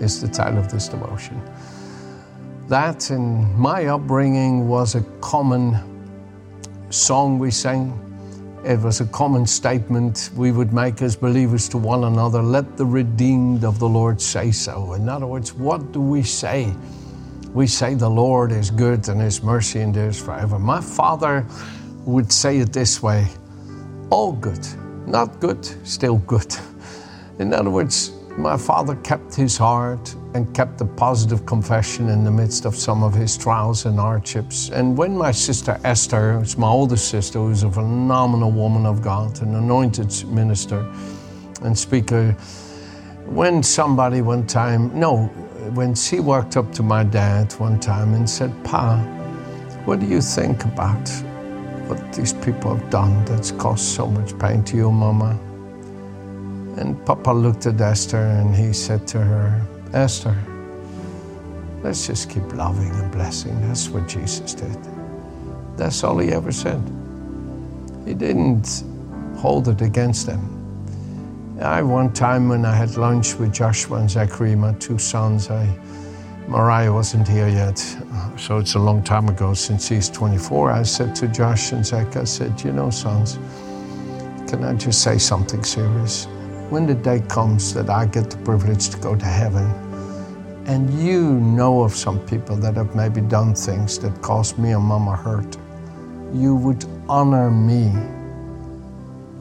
is the title of this devotion. That in my upbringing was a common song we sang. It was a common statement we would make as believers to one another let the redeemed of the Lord say so. In other words, what do we say? We say the Lord is good and his mercy endures forever. My father would say it this way all good, not good, still good. In other words, my father kept his heart and kept a positive confession in the midst of some of his trials and hardships. And when my sister Esther, who's my oldest sister, who's a phenomenal woman of God, an anointed minister and speaker, when somebody one time, no, when she walked up to my dad one time and said, Pa, what do you think about what these people have done that's caused so much pain to you, Mama? And Papa looked at Esther and he said to her, Esther, let's just keep loving and blessing. That's what Jesus did. That's all he ever said. He didn't hold it against them. I one time when I had lunch with Joshua and Zachary, my two sons, I Mariah wasn't here yet, so it's a long time ago since he's 24. I said to Josh and Zach, I said, you know, sons, can I just say something serious? When the day comes that I get the privilege to go to heaven, and you know of some people that have maybe done things that caused me and mama hurt, you would honor me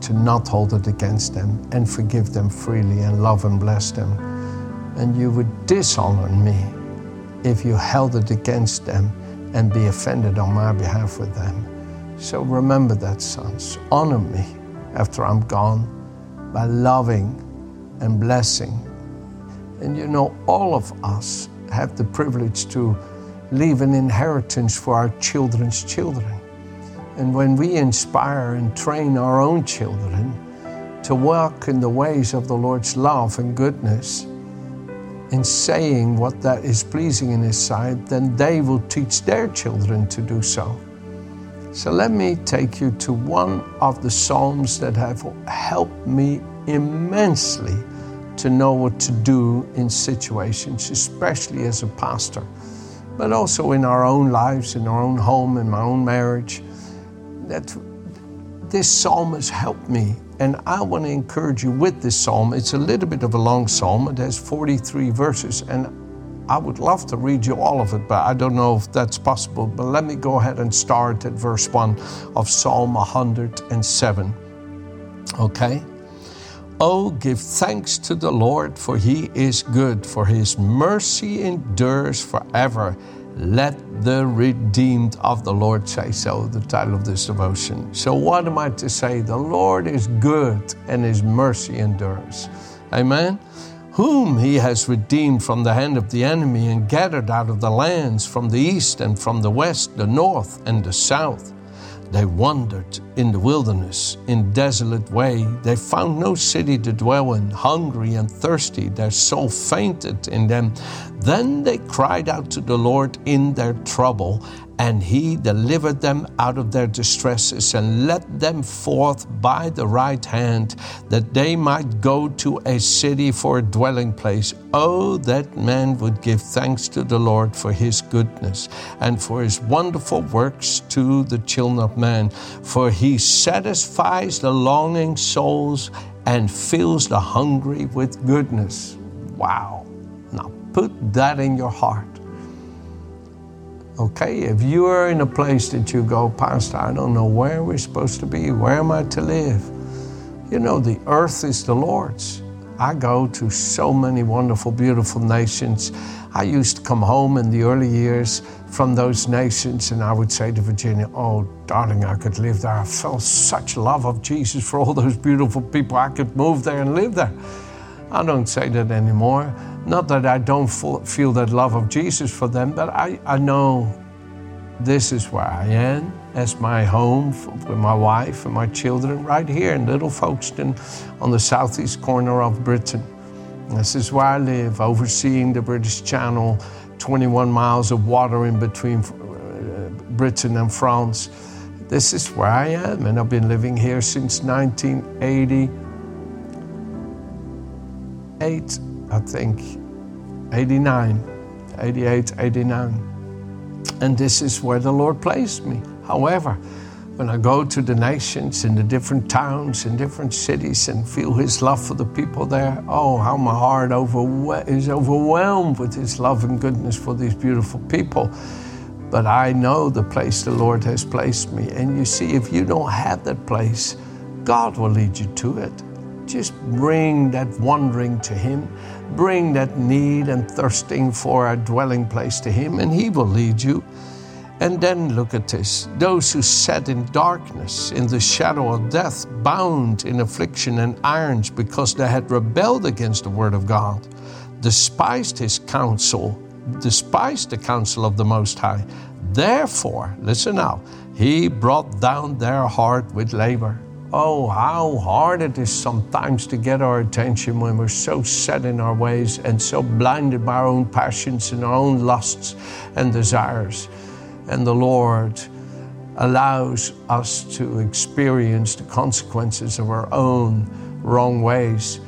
to not hold it against them and forgive them freely and love and bless them. And you would dishonor me if you held it against them and be offended on my behalf with them. So remember that, sons. Honor me after I'm gone by loving and blessing. And you know, all of us have the privilege to leave an inheritance for our children's children. And when we inspire and train our own children to walk in the ways of the Lord's love and goodness, in saying what that is pleasing in His sight, then they will teach their children to do so. So let me take you to one of the Psalms that have helped me immensely to know what to do in situations, especially as a pastor, but also in our own lives, in our own home, in my own marriage. That this psalm has helped me and I want to encourage you with this psalm. It's a little bit of a long psalm, it has 43 verses, and I would love to read you all of it, but I don't know if that's possible. But let me go ahead and start at verse 1 of Psalm 107. Okay? Oh, give thanks to the Lord, for he is good, for his mercy endures forever. Let the redeemed of the Lord say so, the title of this devotion. So, what am I to say? The Lord is good and his mercy endures. Amen. Whom he has redeemed from the hand of the enemy and gathered out of the lands from the east and from the west, the north and the south. They wandered in the wilderness, in desolate way. They found no city to dwell in. Hungry and thirsty, their soul fainted in them. Then they cried out to the Lord in their trouble, and he delivered them out of their distresses and led them forth by the right hand, that they might go to a city for a dwelling place. Oh, that man would give thanks to the Lord for his goodness and for his wonderful works to the children of man, for he satisfies the longing souls and fills the hungry with goodness. Wow. Put that in your heart. Okay, if you are in a place that you go, Pastor, I don't know where we're supposed to be, where am I to live? You know, the earth is the Lord's. I go to so many wonderful, beautiful nations. I used to come home in the early years from those nations, and I would say to Virginia, Oh, darling, I could live there. I felt such love of Jesus for all those beautiful people. I could move there and live there. I don't say that anymore. Not that I don't feel that love of Jesus for them, but I, I know this is where I am as my home with my wife and my children right here in Little Folkestone on the southeast corner of Britain. This is where I live, overseeing the British Channel, 21 miles of water in between uh, Britain and France. This is where I am, and I've been living here since 1988, I think, 89, 88, 89. And this is where the Lord placed me. However, when I go to the nations in the different towns and different cities and feel His love for the people there, oh, how my heart is overwhelmed with His love and goodness for these beautiful people. But I know the place the Lord has placed me. And you see, if you don't have that place, God will lead you to it. Just bring that wandering to Him, bring that need and thirsting for a dwelling place to Him, and He will lead you. And then look at this those who sat in darkness, in the shadow of death, bound in affliction and irons because they had rebelled against the word of God, despised his counsel, despised the counsel of the Most High. Therefore, listen now, he brought down their heart with labor. Oh, how hard it is sometimes to get our attention when we're so set in our ways and so blinded by our own passions and our own lusts and desires and the Lord allows us to experience the consequences of our own wrong ways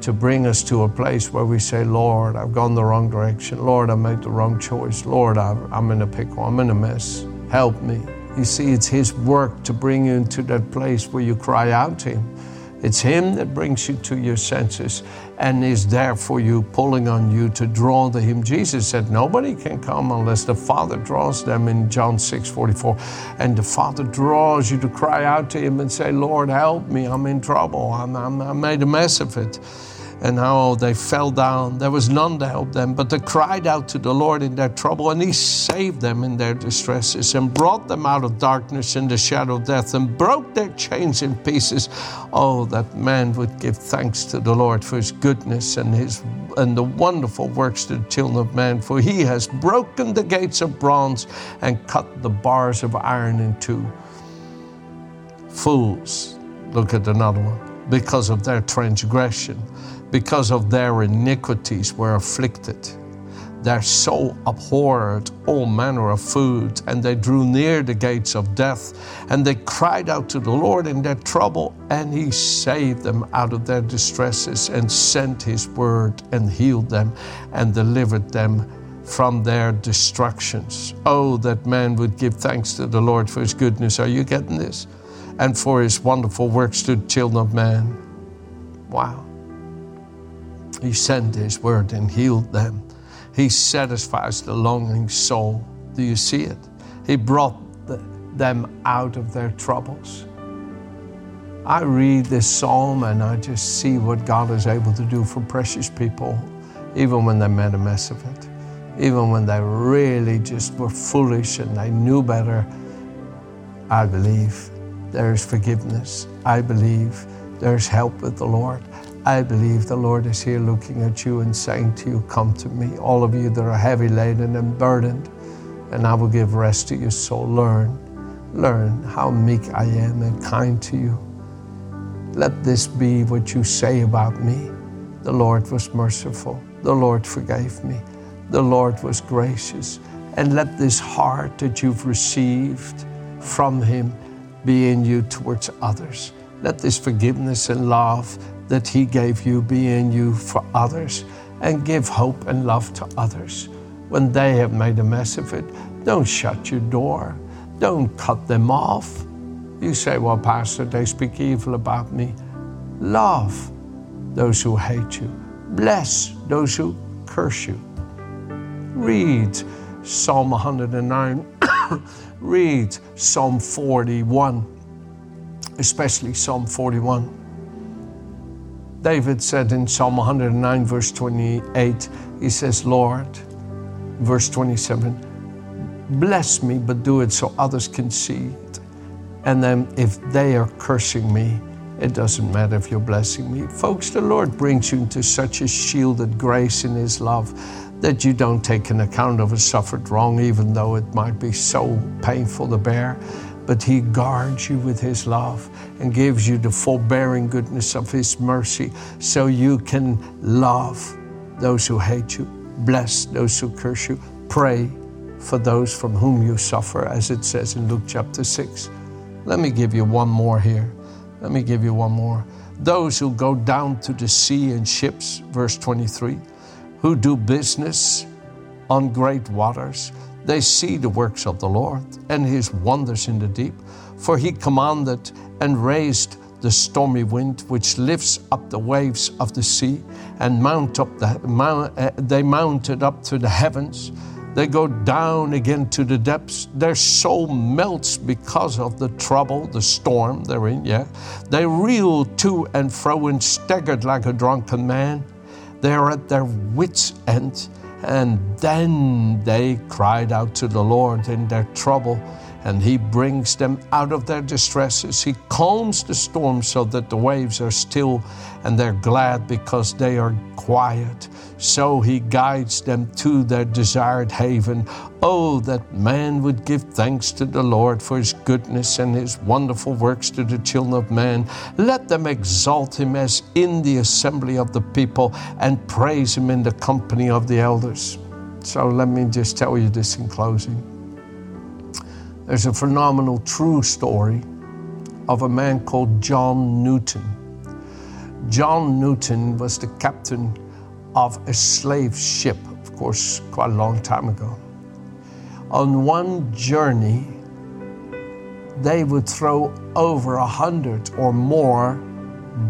to bring us to a place where we say, Lord, I've gone the wrong direction. Lord, I made the wrong choice. Lord, I'm in a pickle. I'm in a mess. Help me. You see, it's His work to bring you into that place where you cry out to Him it's Him that brings you to your senses and is there for you, pulling on you to draw to Him. Jesus said, Nobody can come unless the Father draws them in John 6 44. And the Father draws you to cry out to Him and say, Lord, help me. I'm in trouble. I'm, I'm, I made a mess of it and how they fell down. There was none to help them, but they cried out to the Lord in their trouble, and He saved them in their distresses and brought them out of darkness and the shadow of death and broke their chains in pieces. Oh, that man would give thanks to the Lord for His goodness and His and the wonderful works to the children of man, for He has broken the gates of bronze and cut the bars of iron in two. Fools, look at another one, because of their transgression because of their iniquities were afflicted. Their soul abhorred all manner of food, and they drew near the gates of death. And they cried out to the Lord in their trouble, and He saved them out of their distresses, and sent His word, and healed them, and delivered them from their destructions. Oh, that man would give thanks to the Lord for His goodness. Are you getting this? And for His wonderful works to the children of man. Wow. He sent His word and healed them. He satisfies the longing soul. Do you see it? He brought the, them out of their troubles. I read this psalm and I just see what God is able to do for precious people, even when they made a mess of it, even when they really just were foolish and they knew better. I believe there is forgiveness. I believe there's help with the Lord. I believe the Lord is here looking at you and saying to you, Come to me, all of you that are heavy laden and burdened, and I will give rest to your soul. Learn, learn how meek I am and kind to you. Let this be what you say about me. The Lord was merciful, the Lord forgave me, the Lord was gracious. And let this heart that you've received from Him be in you towards others. Let this forgiveness and love that He gave you be in you for others and give hope and love to others. When they have made a mess of it, don't shut your door. Don't cut them off. You say, Well, Pastor, they speak evil about me. Love those who hate you, bless those who curse you. Read Psalm 109, read Psalm 41, especially Psalm 41. David said in Psalm 109, verse 28, he says, Lord, verse 27, bless me, but do it so others can see it. And then if they are cursing me, It doesn't matter if you're blessing me. Folks, the Lord brings you into such a shielded grace in His love that you don't take an account of a suffered wrong, even though it might be so painful to bear. But He guards you with His love and gives you the forbearing goodness of His mercy so you can love those who hate you, bless those who curse you, pray for those from whom you suffer, as it says in Luke chapter 6. Let me give you one more here. Let me give you one more. Those who go down to the sea in ships, verse 23 who do business on great waters. They see the works of the Lord and his wonders in the deep. For he commanded and raised the stormy wind which lifts up the waves of the sea and mount up the mount, uh, they mounted up to the heavens they go down again to the depths. Their soul melts because of the trouble, the storm they're in, yeah. They reel to and fro and staggered like a drunken man. They are at their wits' end. And then they cried out to the Lord in their trouble, and He brings them out of their distresses. He calms the storm so that the waves are still, and they're glad because they are quiet. So He guides them to their desired haven. Oh, that man would give thanks to the Lord for his goodness and his wonderful works to the children of man. Let them exalt him as in the assembly of the people and praise him in the company of the elders. So let me just tell you this in closing. There's a phenomenal true story of a man called John Newton. John Newton was the captain of a slave ship, of course, quite a long time ago on one journey, they would throw over a hundred or more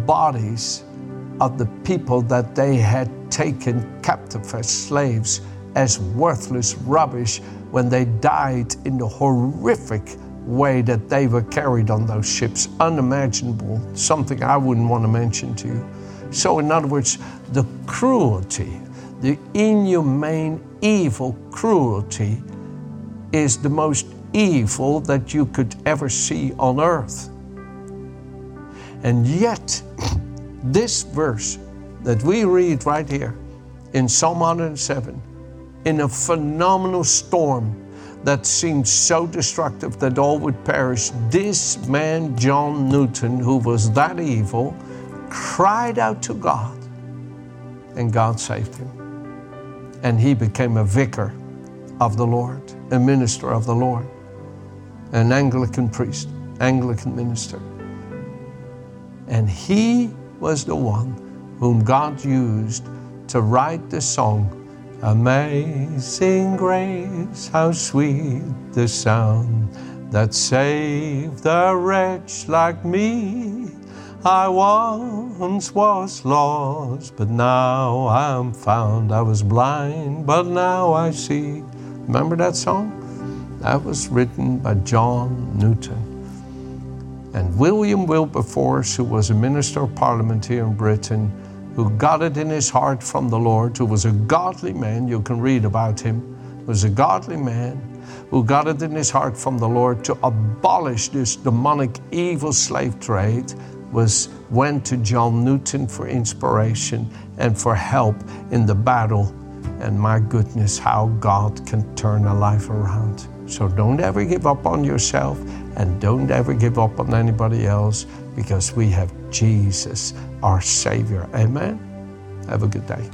bodies of the people that they had taken captive as slaves as worthless rubbish when they died in the horrific way that they were carried on those ships. Unimaginable, something I wouldn't want to mention to you. So, in other words, the cruelty, the inhumane, evil cruelty is the most evil that you could ever see on earth. And yet, this verse that we read right here in Psalm 107, in a phenomenal storm that seemed so destructive that all would perish, this man, John Newton, who was that evil, cried out to God, and God saved him. And he became a vicar of the Lord a minister of the Lord, an Anglican priest, Anglican minister. And he was the one whom God used to write the song, Amazing Grace, how sweet the sound that saved a wretch like me. I once was lost, but now I'm found. I was blind, but now I see. Remember that song? That was written by John Newton. And William Wilberforce, who was a minister of parliament here in Britain, who got it in his heart from the Lord, who was a godly man, you can read about him, was a godly man who got it in his heart from the Lord to abolish this demonic evil slave trade was went to John Newton for inspiration and for help in the battle. And my goodness, how God can turn a life around. So don't ever give up on yourself and don't ever give up on anybody else because we have Jesus, our Savior. Amen. Have a good day.